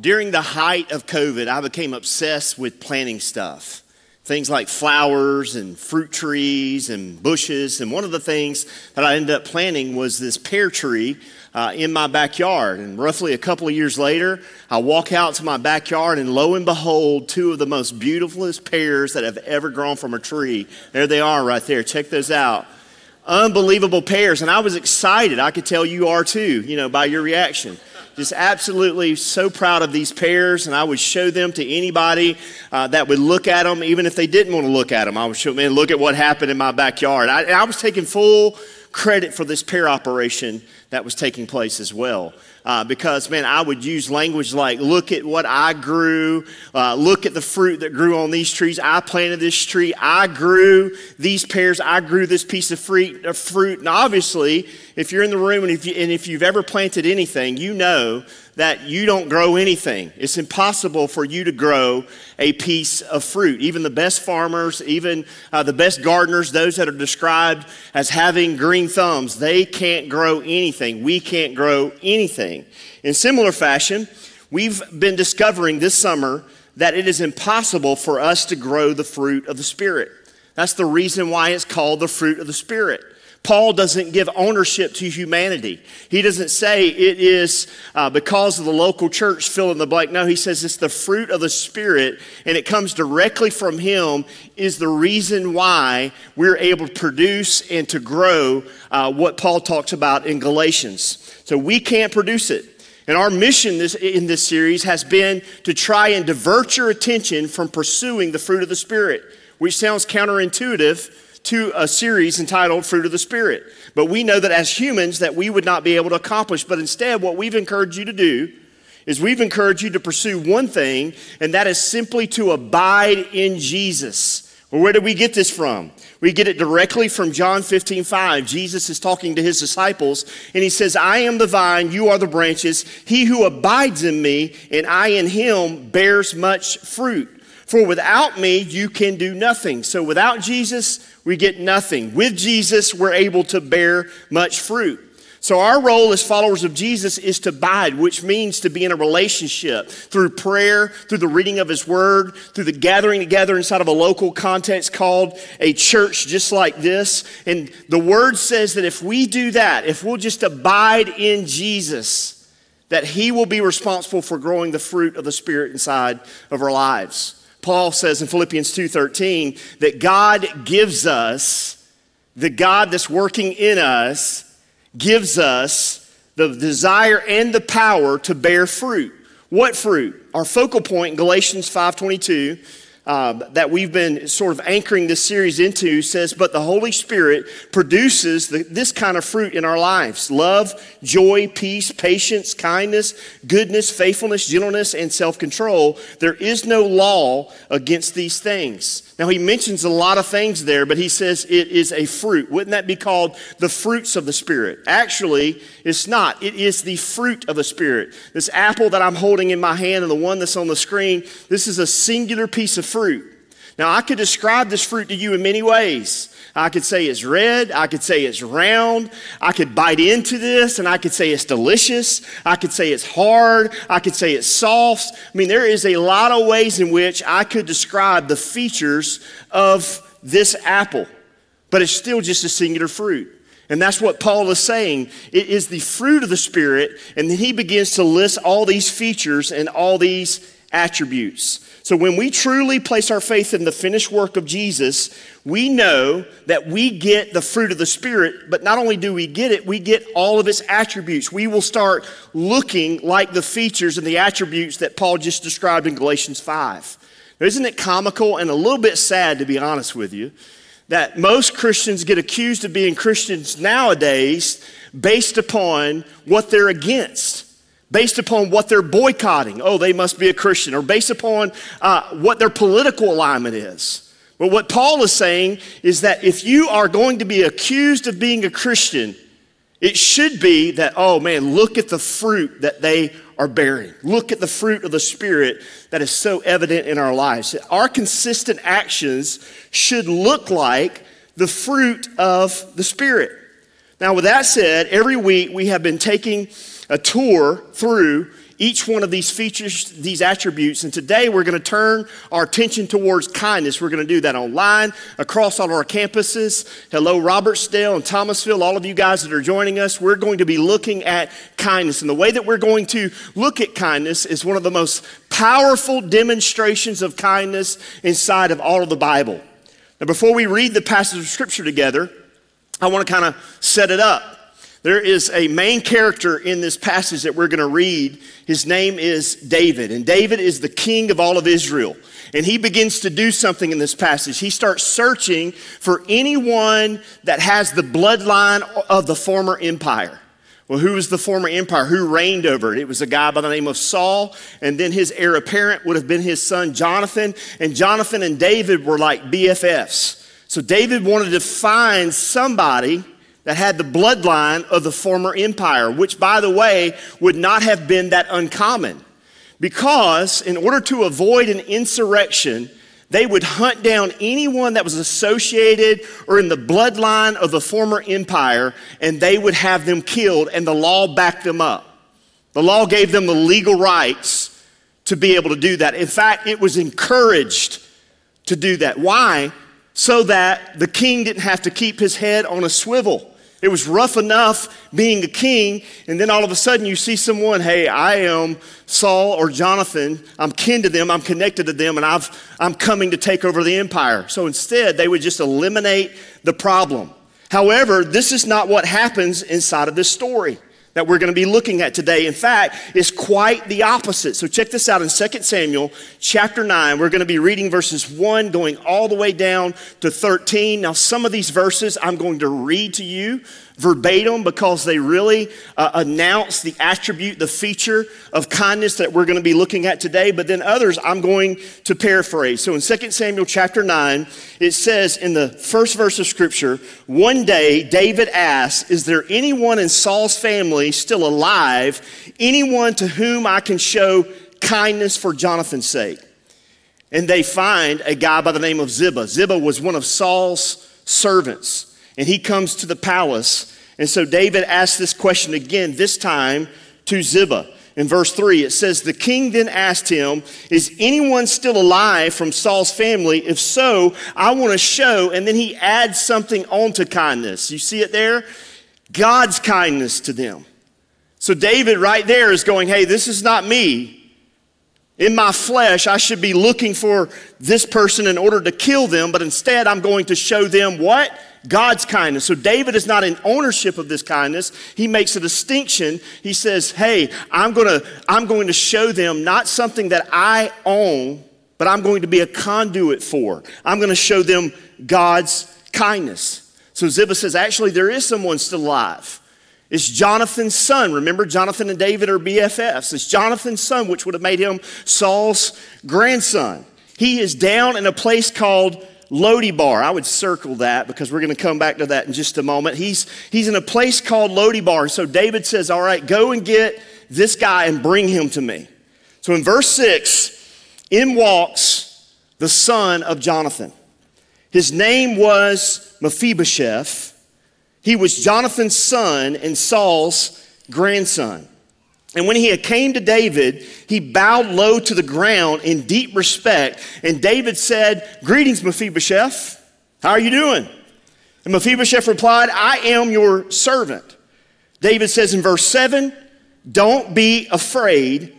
During the height of COVID, I became obsessed with planting stuff. Things like flowers and fruit trees and bushes. And one of the things that I ended up planting was this pear tree uh, in my backyard. And roughly a couple of years later, I walk out to my backyard, and lo and behold, two of the most beautifulest pears that have ever grown from a tree. There they are right there. Check those out. Unbelievable pears. And I was excited. I could tell you are too, you know, by your reaction just absolutely so proud of these pears, and I would show them to anybody uh, that would look at them, even if they didn't want to look at them. I would show them, look at what happened in my backyard. I, I was taking full credit for this pear operation that was taking place as well uh, because, man, I would use language like, look at what I grew, uh, look at the fruit that grew on these trees. I planted this tree, I grew these pears, I grew this piece of fruit. Of fruit. And obviously, if you're in the room and if, you, and if you've ever planted anything, you know that you don't grow anything. It's impossible for you to grow a piece of fruit. Even the best farmers, even uh, the best gardeners, those that are described as having green thumbs, they can't grow anything. We can't grow anything. In similar fashion, we've been discovering this summer that it is impossible for us to grow the fruit of the Spirit. That's the reason why it's called the fruit of the Spirit. Paul doesn't give ownership to humanity. He doesn't say it is uh, because of the local church, fill in the blank. No, he says it's the fruit of the Spirit, and it comes directly from Him, is the reason why we're able to produce and to grow uh, what Paul talks about in Galatians. So we can't produce it. And our mission this, in this series has been to try and divert your attention from pursuing the fruit of the Spirit, which sounds counterintuitive to a series entitled Fruit of the Spirit. But we know that as humans that we would not be able to accomplish. But instead, what we've encouraged you to do is we've encouraged you to pursue one thing, and that is simply to abide in Jesus. Well, where did we get this from? We get it directly from John 15, 5. Jesus is talking to his disciples, and he says, I am the vine, you are the branches. He who abides in me, and I in him, bears much fruit. For without me, you can do nothing. So without Jesus, we get nothing. With Jesus, we're able to bear much fruit. So, our role as followers of Jesus is to abide, which means to be in a relationship through prayer, through the reading of His Word, through the gathering together inside of a local context called a church, just like this. And the Word says that if we do that, if we'll just abide in Jesus, that He will be responsible for growing the fruit of the Spirit inside of our lives. Paul says in Philippians 2:13 that God gives us the God that's working in us gives us the desire and the power to bear fruit. What fruit? Our focal point in Galatians 5:22 um, that we've been sort of anchoring this series into says, But the Holy Spirit produces the, this kind of fruit in our lives love, joy, peace, patience, kindness, goodness, faithfulness, gentleness, and self control. There is no law against these things. Now, he mentions a lot of things there, but he says it is a fruit. Wouldn't that be called the fruits of the Spirit? Actually, it's not. It is the fruit of the Spirit. This apple that I'm holding in my hand and the one that's on the screen, this is a singular piece of fruit. Now, I could describe this fruit to you in many ways. I could say it's red. I could say it's round. I could bite into this and I could say it's delicious. I could say it's hard. I could say it's soft. I mean, there is a lot of ways in which I could describe the features of this apple, but it's still just a singular fruit. And that's what Paul is saying. It is the fruit of the Spirit. And then he begins to list all these features and all these attributes. So when we truly place our faith in the finished work of Jesus, we know that we get the fruit of the Spirit, but not only do we get it, we get all of its attributes. We will start looking like the features and the attributes that Paul just described in Galatians 5. Now, isn't it comical and a little bit sad, to be honest with you, that most Christians get accused of being Christians nowadays based upon what they're against? Based upon what they're boycotting. Oh, they must be a Christian, or based upon uh, what their political alignment is. But what Paul is saying is that if you are going to be accused of being a Christian, it should be that, oh man, look at the fruit that they are bearing. Look at the fruit of the Spirit that is so evident in our lives. Our consistent actions should look like the fruit of the Spirit. Now, with that said, every week we have been taking a tour through each one of these features, these attributes. And today we're going to turn our attention towards kindness. We're going to do that online, across all of our campuses. Hello, Robertsdale and Thomasville, all of you guys that are joining us. We're going to be looking at kindness. And the way that we're going to look at kindness is one of the most powerful demonstrations of kindness inside of all of the Bible. Now, before we read the passage of Scripture together, I want to kind of set it up. There is a main character in this passage that we're going to read. His name is David, and David is the king of all of Israel. And he begins to do something in this passage. He starts searching for anyone that has the bloodline of the former empire. Well, who was the former empire? Who reigned over it? It was a guy by the name of Saul, and then his heir apparent would have been his son Jonathan. And Jonathan and David were like BFFs. So David wanted to find somebody that had the bloodline of the former empire, which, by the way, would not have been that uncommon. Because in order to avoid an insurrection, they would hunt down anyone that was associated or in the bloodline of the former empire, and they would have them killed, and the law backed them up. The law gave them the legal rights to be able to do that. In fact, it was encouraged to do that. Why? So that the king didn't have to keep his head on a swivel. It was rough enough being a king, and then all of a sudden you see someone, hey, I am Saul or Jonathan. I'm kin to them, I'm connected to them, and I've, I'm coming to take over the empire. So instead, they would just eliminate the problem. However, this is not what happens inside of this story that we're going to be looking at today. In fact, is quite the opposite. So check this out in 2 Samuel chapter 9. We're going to be reading verses 1 going all the way down to 13. Now, some of these verses I'm going to read to you verbatim because they really uh, announce the attribute, the feature of kindness that we're going to be looking at today. But then others I'm going to paraphrase. So in 2 Samuel chapter 9, it says in the first verse of scripture, one day David asked, Is there anyone in Saul's family still alive? Anyone to whom I can show kindness for Jonathan's sake? And they find a guy by the name of Ziba. Ziba was one of Saul's servants and he comes to the palace. And so David asks this question again, this time to Ziba. In verse 3, it says, The king then asked him, Is anyone still alive from Saul's family? If so, I want to show. And then he adds something onto kindness. You see it there? God's kindness to them. So David, right there, is going, Hey, this is not me. In my flesh, I should be looking for this person in order to kill them, but instead, I'm going to show them what? God's kindness. So David is not in ownership of this kindness. He makes a distinction. He says, "Hey, I'm going to I'm going to show them not something that I own, but I'm going to be a conduit for. I'm going to show them God's kindness." So Ziba says, "Actually, there is someone still alive." It's Jonathan's son. Remember, Jonathan and David are BFFs. It's Jonathan's son, which would have made him Saul's grandson. He is down in a place called Lodebar. I would circle that because we're going to come back to that in just a moment. He's, he's in a place called Lodebar. So David says, All right, go and get this guy and bring him to me. So in verse 6, in walks the son of Jonathan. His name was Mephibosheth. He was Jonathan's son and Saul's grandson. And when he came to David, he bowed low to the ground in deep respect. And David said, Greetings, Mephibosheth. How are you doing? And Mephibosheth replied, I am your servant. David says in verse 7, Don't be afraid.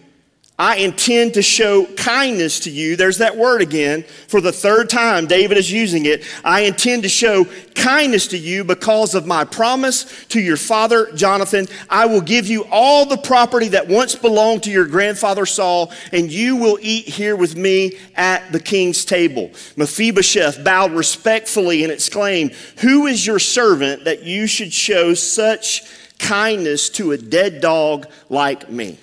I intend to show kindness to you. There's that word again. For the third time, David is using it. I intend to show kindness to you because of my promise to your father Jonathan. I will give you all the property that once belonged to your grandfather Saul, and you will eat here with me at the king's table. Mephibosheth bowed respectfully and exclaimed, Who is your servant that you should show such kindness to a dead dog like me?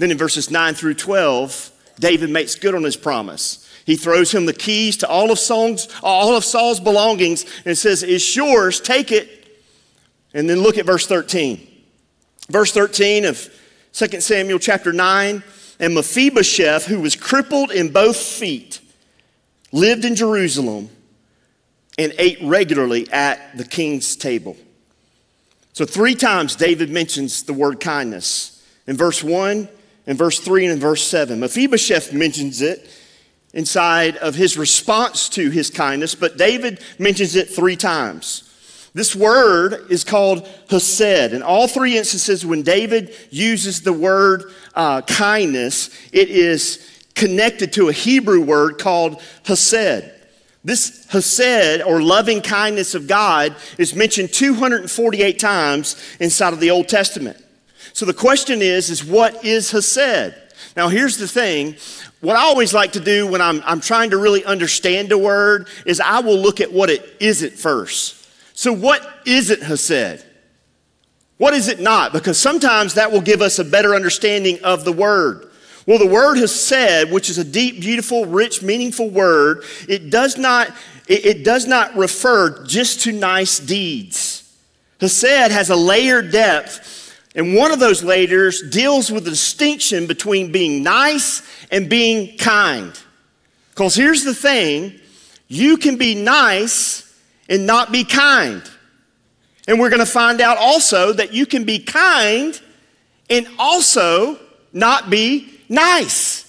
Then in verses 9 through 12, David makes good on his promise. He throws him the keys to all of Saul's, all of Saul's belongings and says, It's yours, take it. And then look at verse 13. Verse 13 of 2 Samuel chapter 9 And Mephibosheth, who was crippled in both feet, lived in Jerusalem and ate regularly at the king's table. So, three times David mentions the word kindness. In verse 1, in verse 3 and in verse 7. Mephibosheth mentions it inside of his response to his kindness, but David mentions it three times. This word is called hesed. In all three instances, when David uses the word uh, kindness, it is connected to a Hebrew word called hesed. This hesed, or loving kindness of God, is mentioned 248 times inside of the Old Testament. So the question is, is what is hesed? Now here's the thing. What I always like to do when I'm, I'm trying to really understand a word is I will look at what it isn't first. So what isn't hesed? What is it not? Because sometimes that will give us a better understanding of the word. Well, the word hesed, which is a deep, beautiful, rich, meaningful word, it does not, it, it does not refer just to nice deeds. Hesed has a layered depth and one of those layers deals with the distinction between being nice and being kind. Because here's the thing you can be nice and not be kind. And we're going to find out also that you can be kind and also not be nice.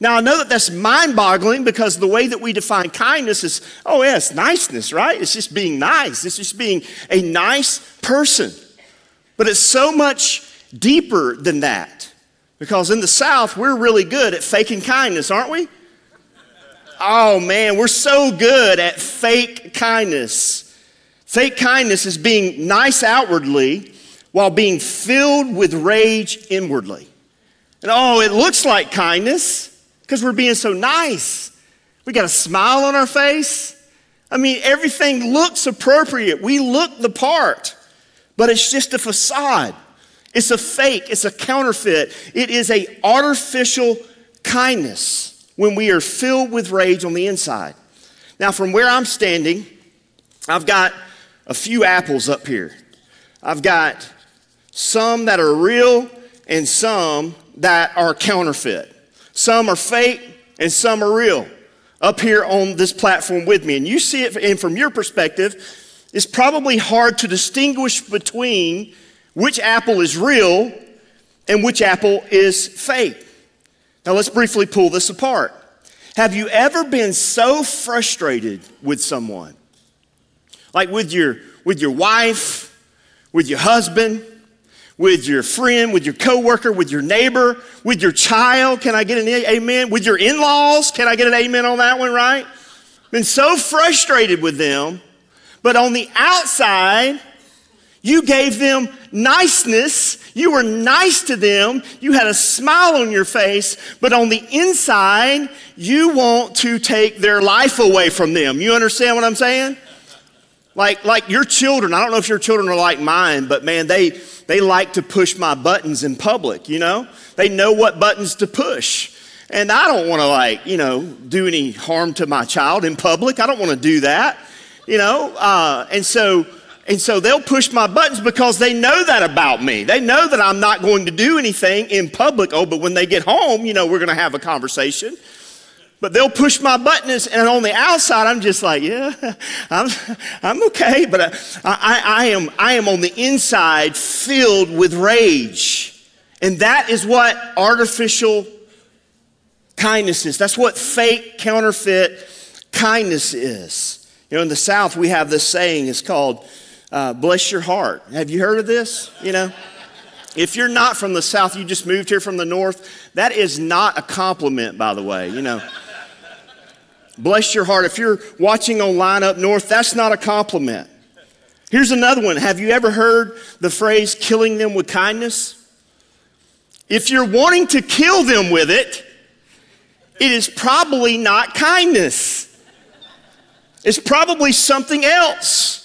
Now, I know that that's mind boggling because the way that we define kindness is oh, yeah, niceness, right? It's just being nice, it's just being a nice person. But it's so much deeper than that. Because in the South, we're really good at faking kindness, aren't we? Oh man, we're so good at fake kindness. Fake kindness is being nice outwardly while being filled with rage inwardly. And oh, it looks like kindness because we're being so nice. We got a smile on our face. I mean, everything looks appropriate. We look the part but it's just a facade. It's a fake, it's a counterfeit. It is a artificial kindness when we are filled with rage on the inside. Now, from where I'm standing, I've got a few apples up here. I've got some that are real and some that are counterfeit. Some are fake and some are real up here on this platform with me. And you see it, and from your perspective, it's probably hard to distinguish between which apple is real and which apple is fake. Now, let's briefly pull this apart. Have you ever been so frustrated with someone? Like with your, with your wife, with your husband, with your friend, with your coworker, with your neighbor, with your child. Can I get an amen? With your in laws. Can I get an amen on that one, right? Been so frustrated with them but on the outside, you gave them niceness. You were nice to them. You had a smile on your face. But on the inside, you want to take their life away from them. You understand what I'm saying? Like, like your children, I don't know if your children are like mine, but man, they, they like to push my buttons in public, you know? They know what buttons to push. And I don't want to, like, you know, do any harm to my child in public. I don't want to do that you know, uh, and so and so they'll push my buttons because they know that about me. They know that I'm not going to do anything in public. Oh, but when they get home, you know, we're going to have a conversation. But they'll push my buttons, and on the outside, I'm just like, yeah, I'm, I'm okay. But I, I, I, am, I am on the inside filled with rage. And that is what artificial kindness is. That's what fake, counterfeit kindness is. You know, in the South, we have this saying, it's called uh, bless your heart. Have you heard of this? You know? If you're not from the South, you just moved here from the North, that is not a compliment, by the way, you know. bless your heart. If you're watching online up north, that's not a compliment. Here's another one. Have you ever heard the phrase killing them with kindness? If you're wanting to kill them with it, it is probably not kindness. It's probably something else.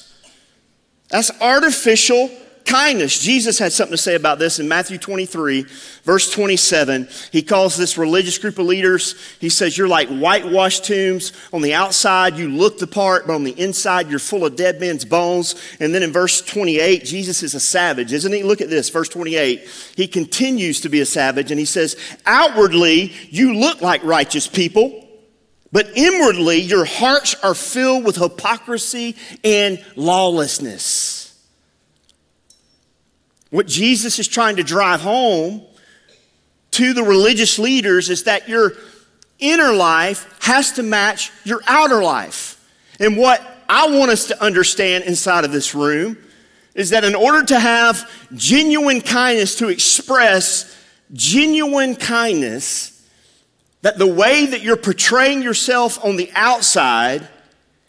That's artificial kindness. Jesus had something to say about this in Matthew 23, verse 27. He calls this religious group of leaders, he says, You're like whitewashed tombs. On the outside, you look the part, but on the inside, you're full of dead men's bones. And then in verse 28, Jesus is a savage, isn't he? Look at this, verse 28. He continues to be a savage, and he says, Outwardly, you look like righteous people but inwardly, your hearts are filled with hypocrisy and lawlessness. What Jesus is trying to drive home to the religious leaders is that your inner life has to match your outer life. And what I want us to understand inside of this room is that in order to have genuine kindness, to express genuine kindness, that the way that you're portraying yourself on the outside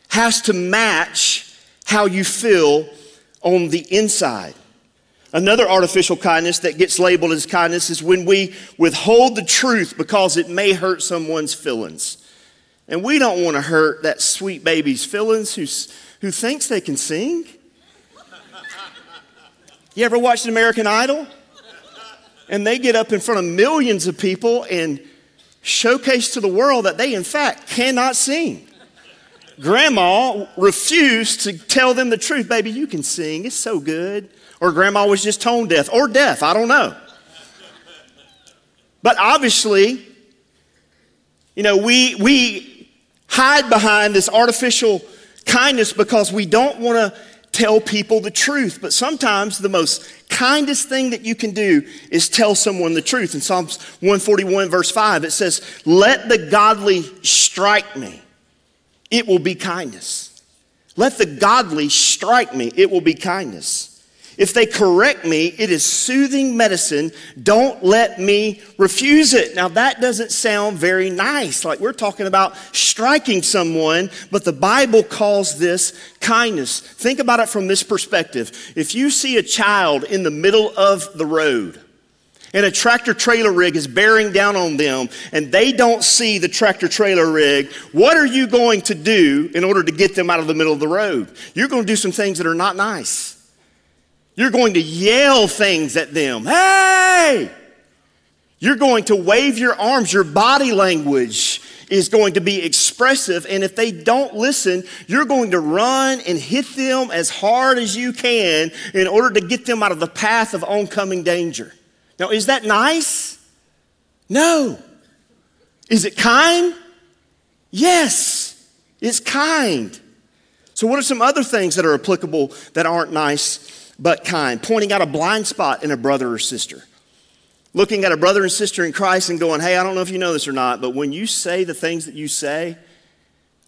has to match how you feel on the inside. Another artificial kindness that gets labeled as kindness is when we withhold the truth because it may hurt someone's feelings. And we don't want to hurt that sweet baby's feelings who's, who thinks they can sing. You ever watched an American Idol? And they get up in front of millions of people and showcase to the world that they, in fact, cannot sing. Grandma refused to tell them the truth. Baby, you can sing. It's so good. Or grandma was just tone deaf or deaf. I don't know. But obviously, you know, we, we hide behind this artificial kindness because we don't want to tell people the truth. But sometimes the most kindest thing that you can do is tell someone the truth. In Psalms 141, verse 5, it says, Let the godly strike me, it will be kindness. Let the godly strike me, it will be kindness. If they correct me, it is soothing medicine. Don't let me refuse it. Now, that doesn't sound very nice. Like we're talking about striking someone, but the Bible calls this kindness. Think about it from this perspective. If you see a child in the middle of the road, and a tractor trailer rig is bearing down on them and they don't see the tractor trailer rig, what are you going to do in order to get them out of the middle of the road? You're going to do some things that are not nice. You're going to yell things at them. Hey! You're going to wave your arms. Your body language is going to be expressive. And if they don't listen, you're going to run and hit them as hard as you can in order to get them out of the path of oncoming danger. Now, is that nice? No. Is it kind? Yes, it's kind. So, what are some other things that are applicable that aren't nice but kind, pointing out a blind spot in a brother or sister. Looking at a brother and sister in Christ and going, hey, I don't know if you know this or not, but when you say the things that you say,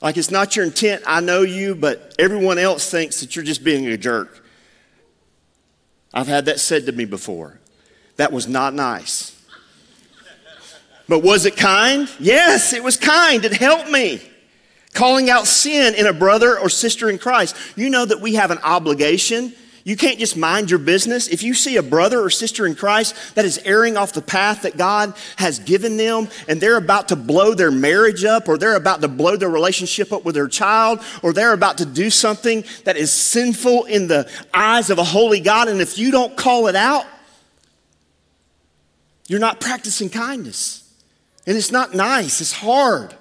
like it's not your intent, I know you, but everyone else thinks that you're just being a jerk. I've had that said to me before. That was not nice. But was it kind? Yes, it was kind. It helped me. Calling out sin in a brother or sister in Christ. You know that we have an obligation you can't just mind your business. If you see a brother or sister in Christ that is erring off the path that God has given them and they're about to blow their marriage up or they're about to blow their relationship up with their child or they're about to do something that is sinful in the eyes of a holy God, and if you don't call it out, you're not practicing kindness. And it's not nice, it's hard.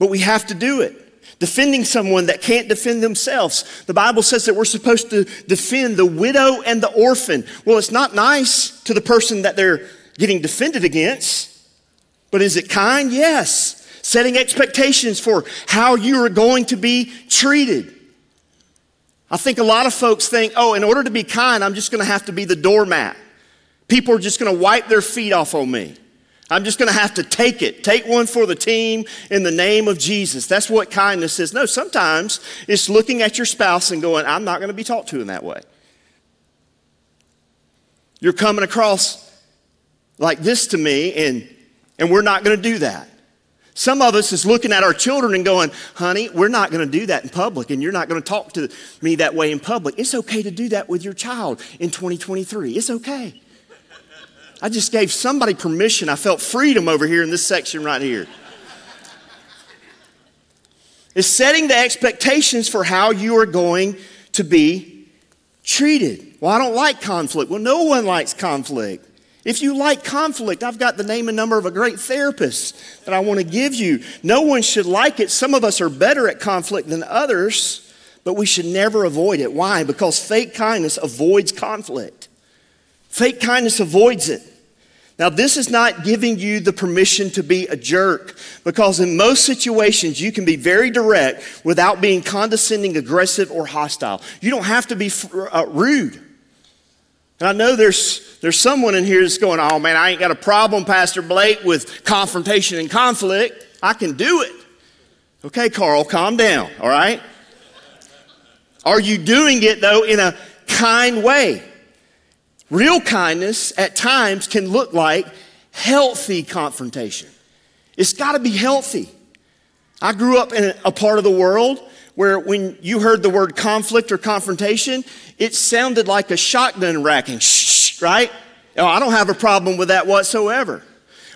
But we have to do it defending someone that can't defend themselves. The Bible says that we're supposed to defend the widow and the orphan. Well, it's not nice to the person that they're getting defended against, but is it kind? Yes. Setting expectations for how you are going to be treated. I think a lot of folks think, oh, in order to be kind, I'm just going to have to be the doormat. People are just going to wipe their feet off on me. I'm just going to have to take it. Take one for the team in the name of Jesus. That's what kindness is. No, sometimes it's looking at your spouse and going, I'm not going to be talked to in that way. You're coming across like this to me, and, and we're not going to do that. Some of us is looking at our children and going, honey, we're not going to do that in public, and you're not going to talk to me that way in public. It's okay to do that with your child in 2023. It's okay. I just gave somebody permission. I felt freedom over here in this section right here. is setting the expectations for how you are going to be treated. Well, I don't like conflict. Well, no one likes conflict. If you like conflict, I've got the name and number of a great therapist that I want to give you. No one should like it. Some of us are better at conflict than others, but we should never avoid it. Why? Because fake kindness avoids conflict. Fake kindness avoids it. Now, this is not giving you the permission to be a jerk because in most situations you can be very direct without being condescending, aggressive, or hostile. You don't have to be uh, rude. And I know there's, there's someone in here that's going, oh man, I ain't got a problem, Pastor Blake, with confrontation and conflict. I can do it. Okay, Carl, calm down, all right? Are you doing it, though, in a kind way? Real kindness at times can look like healthy confrontation. It's got to be healthy. I grew up in a part of the world where when you heard the word conflict or confrontation, it sounded like a shotgun racking, shh, right? Oh, I don't have a problem with that whatsoever.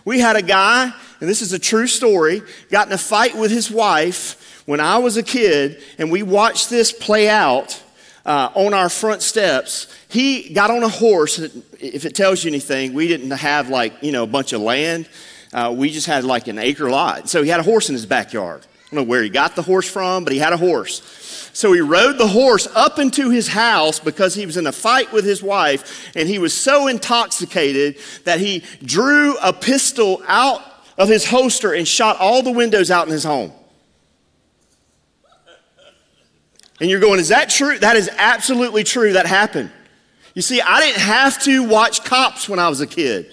We had a guy, and this is a true story, got in a fight with his wife when I was a kid, and we watched this play out uh, on our front steps. He got on a horse. If it tells you anything, we didn't have like, you know, a bunch of land. Uh, we just had like an acre lot. So he had a horse in his backyard. I don't know where he got the horse from, but he had a horse. So he rode the horse up into his house because he was in a fight with his wife, and he was so intoxicated that he drew a pistol out of his holster and shot all the windows out in his home. And you're going, is that true? That is absolutely true. That happened. You see, I didn't have to watch cops when I was a kid.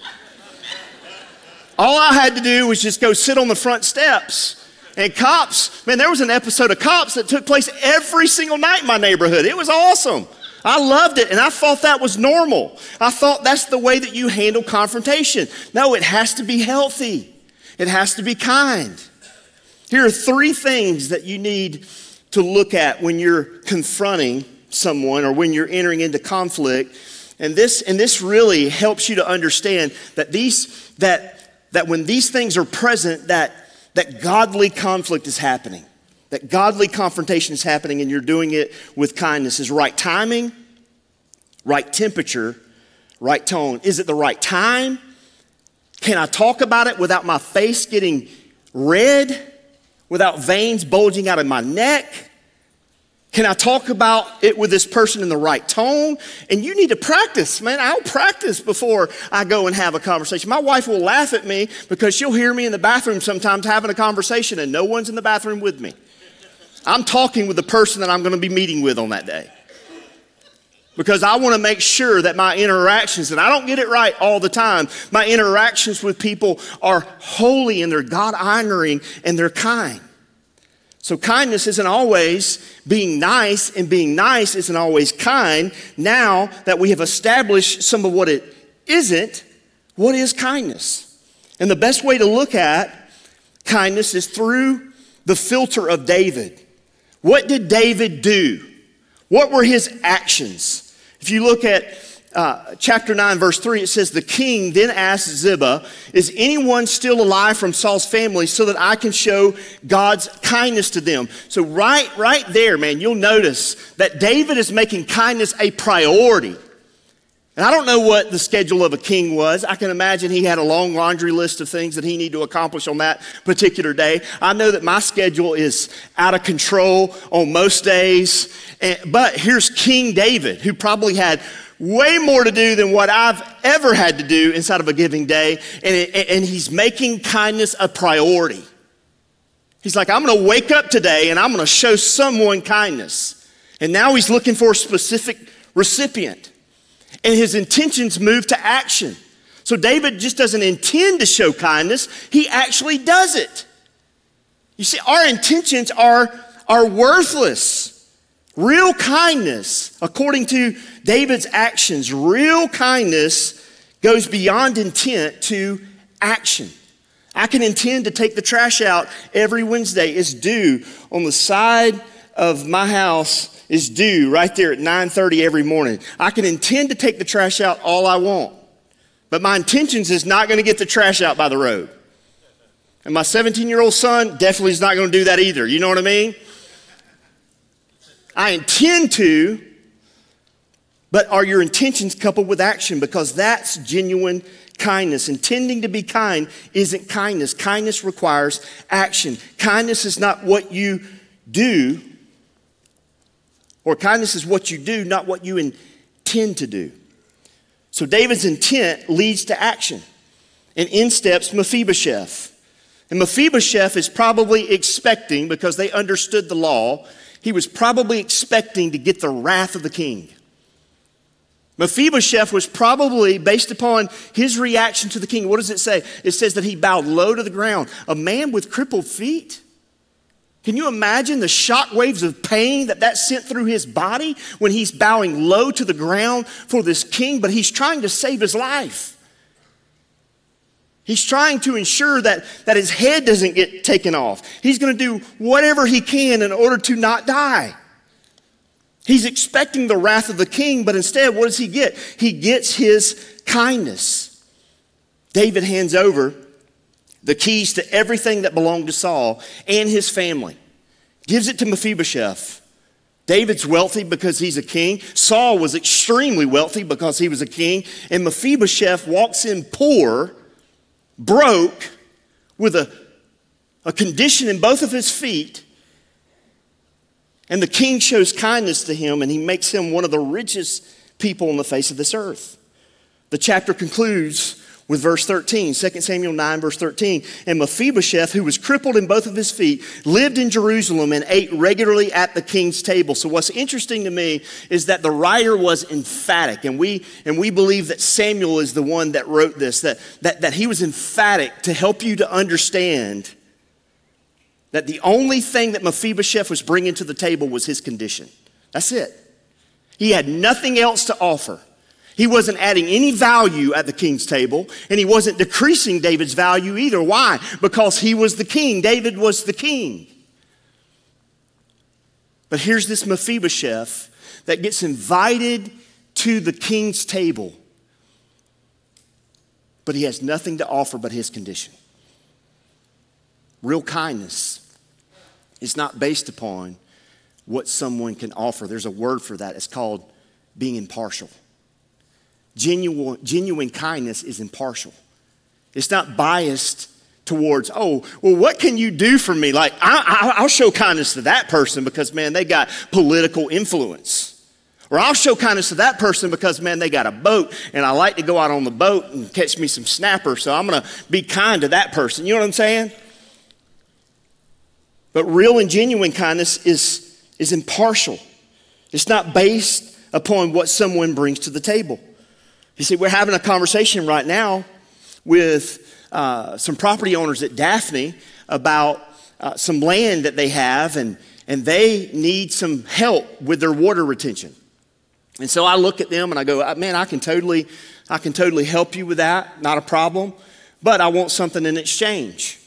All I had to do was just go sit on the front steps. And cops, man, there was an episode of cops that took place every single night in my neighborhood. It was awesome. I loved it, and I thought that was normal. I thought that's the way that you handle confrontation. No, it has to be healthy, it has to be kind. Here are three things that you need to look at when you're confronting someone or when you're entering into conflict. And this, and this really helps you to understand that these, that, that when these things are present, that, that godly conflict is happening. That godly confrontation is happening and you're doing it with kindness is right timing, right temperature, right tone. Is it the right time? Can I talk about it without my face getting red? Without veins bulging out of my neck? Can I talk about it with this person in the right tone? And you need to practice, man. I'll practice before I go and have a conversation. My wife will laugh at me because she'll hear me in the bathroom sometimes having a conversation and no one's in the bathroom with me. I'm talking with the person that I'm going to be meeting with on that day. Because I want to make sure that my interactions, and I don't get it right all the time, my interactions with people are holy and they're God honoring and they're kind. So, kindness isn't always being nice, and being nice isn't always kind. Now that we have established some of what it isn't, what is kindness? And the best way to look at kindness is through the filter of David. What did David do? What were his actions? If you look at uh, chapter 9, verse 3, it says, The king then asked Ziba, Is anyone still alive from Saul's family so that I can show God's kindness to them? So, right, right there, man, you'll notice that David is making kindness a priority. And I don't know what the schedule of a king was. I can imagine he had a long laundry list of things that he needed to accomplish on that particular day. I know that my schedule is out of control on most days. but here's King David, who probably had way more to do than what I've ever had to do inside of a giving day. And, it, and he's making kindness a priority. He's like, I'm going to wake up today and I'm going to show someone kindness. And now he's looking for a specific recipient. And his intentions move to action. So David just doesn't intend to show kindness, he actually does it. You see, our intentions are, are worthless. Real kindness, according to David's actions, real kindness goes beyond intent to action. I can intend to take the trash out every Wednesday. It's due on the side of my house is due right there at 9:30 every morning. I can intend to take the trash out all I want. But my intentions is not going to get the trash out by the road. And my 17-year-old son definitely is not going to do that either. You know what I mean? I intend to, but are your intentions coupled with action? Because that's genuine kindness. Intending to be kind isn't kindness. Kindness requires action. Kindness is not what you do, or kindness is what you do, not what you intend to do. So David's intent leads to action. And in steps Mephibosheth. And Mephibosheth is probably expecting, because they understood the law, he was probably expecting to get the wrath of the king. Mephibosheth was probably based upon his reaction to the king. What does it say? It says that he bowed low to the ground. A man with crippled feet? Can you imagine the shock waves of pain that that sent through his body when he's bowing low to the ground for this king, but he's trying to save his life? He's trying to ensure that, that his head doesn't get taken off. He's going to do whatever he can in order to not die. He's expecting the wrath of the king, but instead, what does he get? He gets his kindness. David hands over the keys to everything that belonged to Saul and his family, gives it to Mephibosheth. David's wealthy because he's a king. Saul was extremely wealthy because he was a king. And Mephibosheth walks in poor, broke, with a, a condition in both of his feet and the king shows kindness to him, and he makes him one of the richest people on the face of this earth. The chapter concludes with verse 13, 2 Samuel 9, verse 13. And Mephibosheth, who was crippled in both of his feet, lived in Jerusalem and ate regularly at the king's table. So, what's interesting to me is that the writer was emphatic, and we, and we believe that Samuel is the one that wrote this, that, that, that he was emphatic to help you to understand that the only thing that Mephibosheth was bringing to the table was his condition. That's it. He had nothing else to offer. He wasn't adding any value at the king's table, and he wasn't decreasing David's value either. Why? Because he was the king. David was the king. But here's this Mephibosheth that gets invited to the king's table, but he has nothing to offer but his condition. Real kindness is not based upon what someone can offer. There's a word for that. It's called being impartial. Genuine, genuine kindness is impartial. It's not biased towards, oh, well, what can you do for me? Like, I, will show kindness to that person because, man, they got political influence. Or I'll show kindness to that person because, man, they got a boat and I like to go out on the boat and catch me some snapper, so I'm going to be kind to that person. You know what I'm saying? But real and genuine kindness is, is impartial, it's not based upon what someone brings to the table. You see, we're having a conversation right now with uh, some property owners at Daphne about uh, some land that they have, and, and they need some help with their water retention. And so I look at them and I go, man, I can totally, I can totally help you with that, not a problem. But I want something in exchange.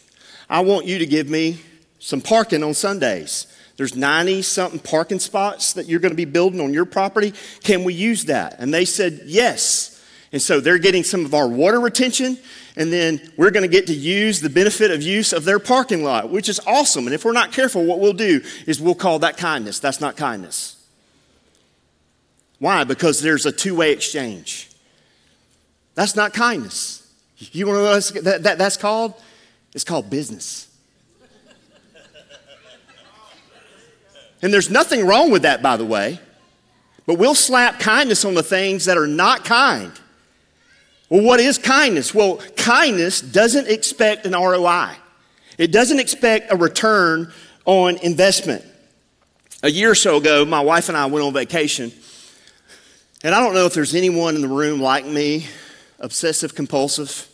I want you to give me some parking on Sundays. There's 90 something parking spots that you're going to be building on your property. Can we use that? And they said, yes. And so they're getting some of our water retention, and then we're going to get to use the benefit of use of their parking lot, which is awesome. And if we're not careful, what we'll do is we'll call that kindness. That's not kindness. Why? Because there's a two way exchange. That's not kindness. You want to know what that, that, that's called? It's called business. And there's nothing wrong with that, by the way. But we'll slap kindness on the things that are not kind. Well, what is kindness? Well, kindness doesn't expect an ROI, it doesn't expect a return on investment. A year or so ago, my wife and I went on vacation. And I don't know if there's anyone in the room like me, obsessive compulsive.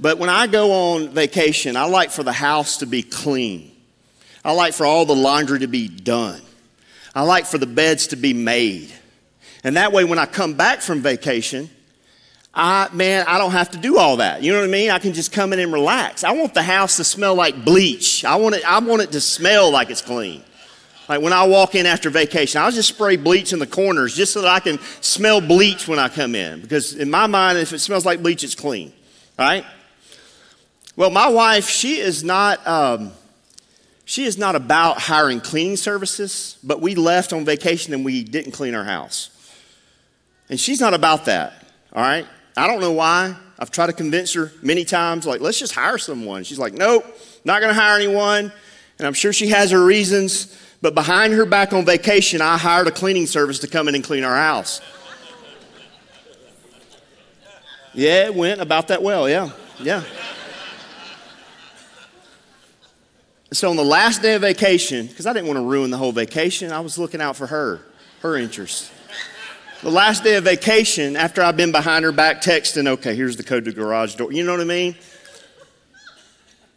But when I go on vacation, I like for the house to be clean. I like for all the laundry to be done. I like for the beds to be made. And that way, when I come back from vacation, I, man, I don't have to do all that. You know what I mean? I can just come in and relax. I want the house to smell like bleach. I want it, I want it to smell like it's clean. Like when I walk in after vacation, I'll just spray bleach in the corners just so that I can smell bleach when I come in. Because in my mind, if it smells like bleach, it's clean. Right? Well, my wife, she is not. Um, she is not about hiring cleaning services, but we left on vacation and we didn't clean our house. And she's not about that, all right? I don't know why. I've tried to convince her many times, like, let's just hire someone. She's like, nope, not gonna hire anyone. And I'm sure she has her reasons, but behind her back on vacation, I hired a cleaning service to come in and clean our house. yeah, it went about that well, yeah, yeah. so on the last day of vacation, because I didn't want to ruin the whole vacation, I was looking out for her, her interest. The last day of vacation, after I've been behind her back texting, okay, here's the code to garage door. You know what I mean?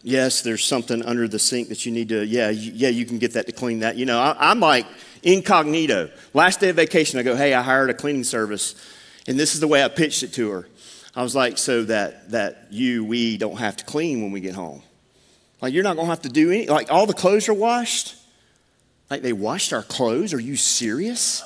Yes, there's something under the sink that you need to, yeah, yeah, you can get that to clean that. You know, I, I'm like incognito. Last day of vacation, I go, hey, I hired a cleaning service, and this is the way I pitched it to her. I was like, so that, that you, we don't have to clean when we get home. Like, you're not going to have to do any, like, all the clothes are washed. Like, they washed our clothes? Are you serious?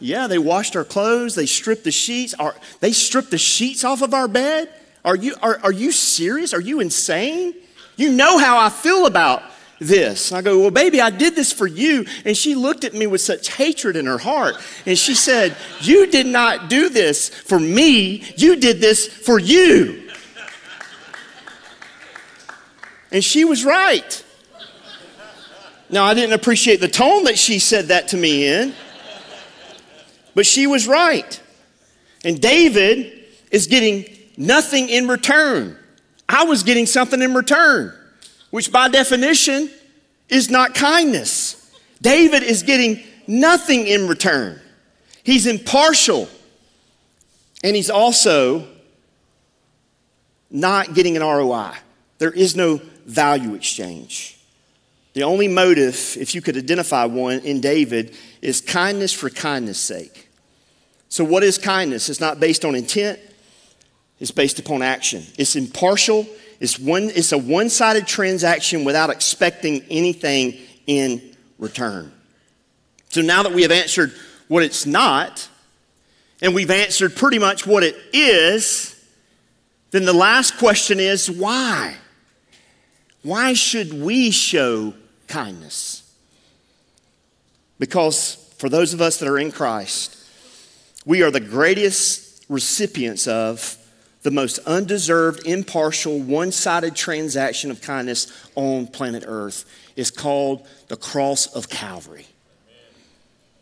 Yeah, they washed our clothes. They stripped the sheets. Are, they stripped the sheets off of our bed. Are you, are, are you serious? Are you insane? You know how I feel about this. I go, Well, baby, I did this for you. And she looked at me with such hatred in her heart. And she said, You did not do this for me, you did this for you. And she was right. Now, I didn't appreciate the tone that she said that to me in, but she was right. And David is getting nothing in return. I was getting something in return, which by definition is not kindness. David is getting nothing in return. He's impartial, and he's also not getting an ROI. There is no value exchange. The only motive, if you could identify one in David, is kindness for kindness' sake. So, what is kindness? It's not based on intent, it's based upon action. It's impartial, it's, one, it's a one sided transaction without expecting anything in return. So, now that we have answered what it's not, and we've answered pretty much what it is, then the last question is why? Why should we show kindness. Because for those of us that are in Christ, we are the greatest recipients of the most undeserved, impartial, one sided transaction of kindness on planet Earth. is called the cross of Calvary.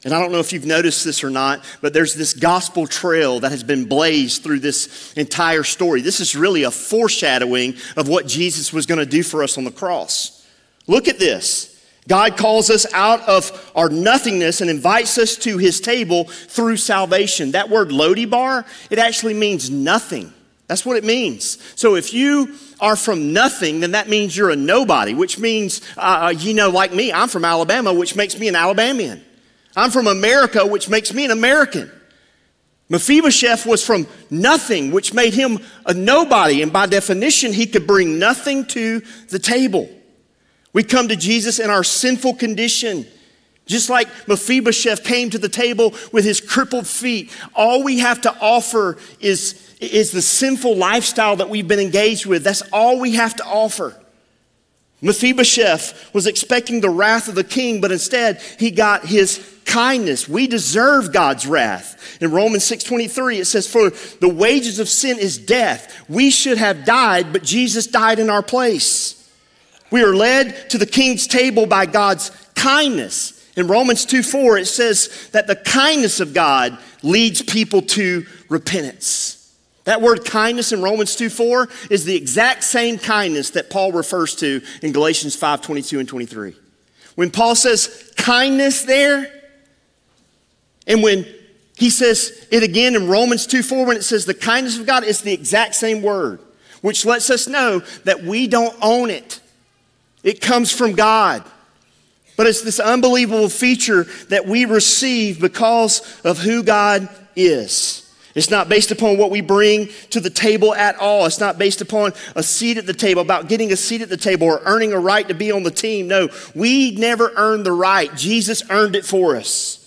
And I don't know if you've noticed this or not, but there's this gospel trail that has been blazed through this entire story. This is really a foreshadowing of what Jesus was going to do for us on the cross. Look at this. God calls us out of our nothingness and invites us to his table through salvation. That word Lo Debar, it actually means nothing. That's what it means. So if you are from nothing, then that means you're a nobody, which means, uh, uh you know, like me, I'm from Alabama, which makes me an Alabamian. I'm from America, which makes me an American. Mephibosheth was from nothing, which made him a nobody, and by definition, he could bring nothing to the table. We come to Jesus in our sinful condition. Just like Mephibosheth came to the table with his crippled feet, all we have to offer is, is the sinful lifestyle that we've been engaged with. That's all we have to offer. Mephibosheth was expecting the wrath of the king, but instead he got his kindness. We deserve God's wrath. In Romans 6:23 it says for the wages of sin is death. We should have died, but Jesus died in our place. We are led to the king's table by God's kindness. In Romans 2 4, it says that the kindness of God leads people to repentance. That word kindness in Romans 2 4 is the exact same kindness that Paul refers to in Galatians 5 22 and 23. When Paul says kindness there, and when he says it again in Romans 2 4, when it says the kindness of God, it's the exact same word, which lets us know that we don't own it. It comes from God. But it's this unbelievable feature that we receive because of who God is. It's not based upon what we bring to the table at all. It's not based upon a seat at the table, about getting a seat at the table or earning a right to be on the team. No, we never earned the right. Jesus earned it for us.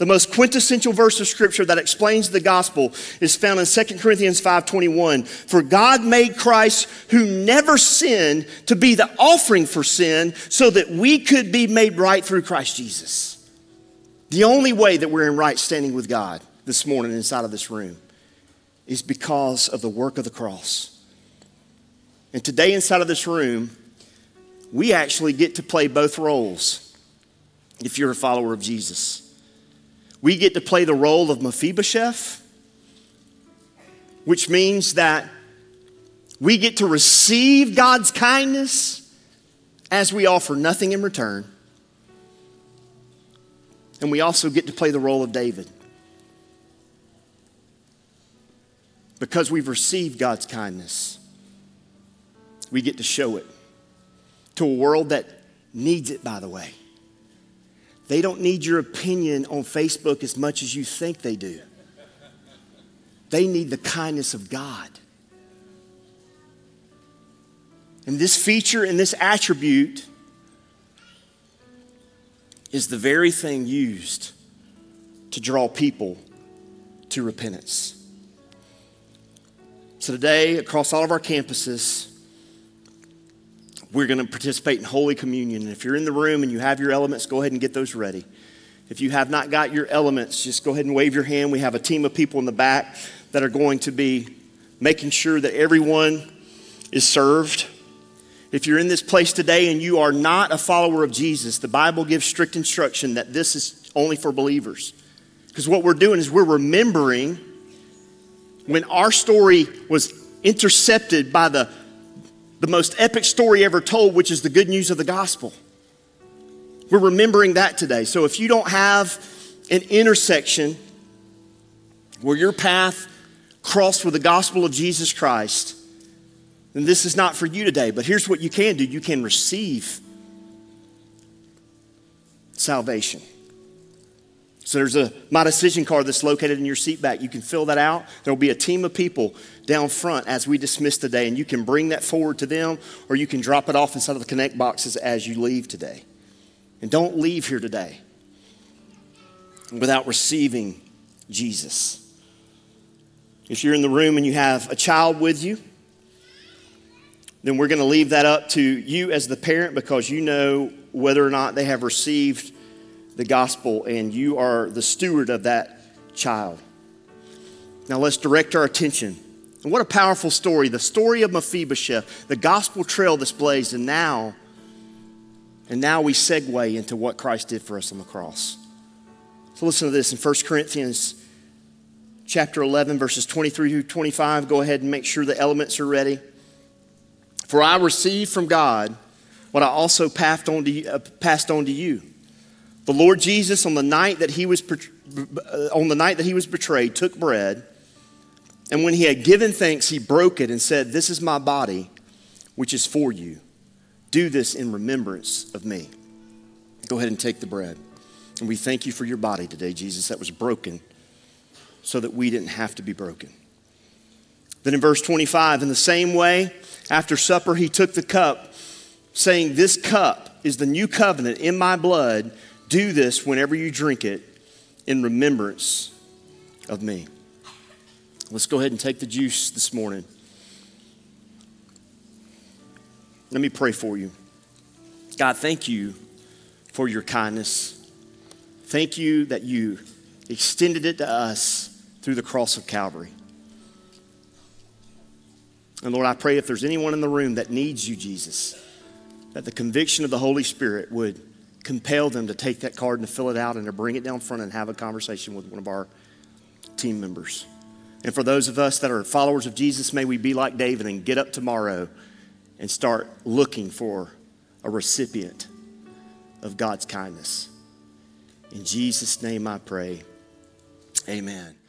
The most quintessential verse of scripture that explains the gospel is found in 2 Corinthians 5:21. For God made Christ who never sinned to be the offering for sin so that we could be made right through Christ Jesus. The only way that we're in right standing with God this morning inside of this room is because of the work of the cross. And today inside of this room, we actually get to play both roles if you're a follower of Jesus. We get to play the role of Mephibosheth, which means that we get to receive God's kindness as we offer nothing in return. And we also get to play the role of David. Because we've received God's kindness, we get to show it to a world that needs it, by the way. They don't need your opinion on Facebook as much as you think they do. They need the kindness of God. And this feature and this attribute is the very thing used to draw people to repentance. So, today, across all of our campuses, we're going to participate in Holy Communion. And if you're in the room and you have your elements, go ahead and get those ready. If you have not got your elements, just go ahead and wave your hand. We have a team of people in the back that are going to be making sure that everyone is served. If you're in this place today and you are not a follower of Jesus, the Bible gives strict instruction that this is only for believers. Because what we're doing is we're remembering when our story was intercepted by the the most epic story ever told, which is the good news of the gospel. We're remembering that today. So if you don't have an intersection where your path crossed with the gospel of Jesus Christ, then this is not for you today. But here's what you can do you can receive salvation. So there's a My Decision card that's located in your seat back. You can fill that out. There will be a team of people down front as we dismiss today, and you can bring that forward to them or you can drop it off inside of the connect boxes as you leave today. And don't leave here today without receiving Jesus. If you're in the room and you have a child with you, then we're going to leave that up to you as the parent because you know whether or not they have received the gospel, and you are the steward of that child. Now let's direct our attention. And what a powerful story. The story of Mephibosheth, the gospel trail displays, and now, and now we segue into what Christ did for us on the cross. So listen to this in 1 Corinthians chapter 11, verses 23 through 25. Go ahead and make sure the elements are ready. For I received from God what I also passed on to you, uh, passed on to you the Lord Jesus, on the night that he was, uh, on the night that he was betrayed, took bread, and when he had given thanks, he broke it and said, This is my body, which is for you. Do this in remembrance of me. Go ahead and take the bread. And we thank you for your body today, Jesus, that was broken so that we didn't have to be broken. Then in verse 25, in the same way, after supper, he took the cup, saying, This cup is the new covenant in my blood. Do this whenever you drink it in remembrance of me. Let's go ahead and take the juice this morning. Let me pray for you. God, thank you for your kindness. Thank you that you extended it to us through the cross of Calvary. And Lord, I pray if there's anyone in the room that needs you, Jesus, that the conviction of the Holy Spirit would compel them to take that card and to fill it out and to bring it down front and have a conversation with one of our team members. And for those of us that are followers of Jesus, may we be like David and get up tomorrow and start looking for a recipient of God's kindness. In Jesus' name I pray. Amen.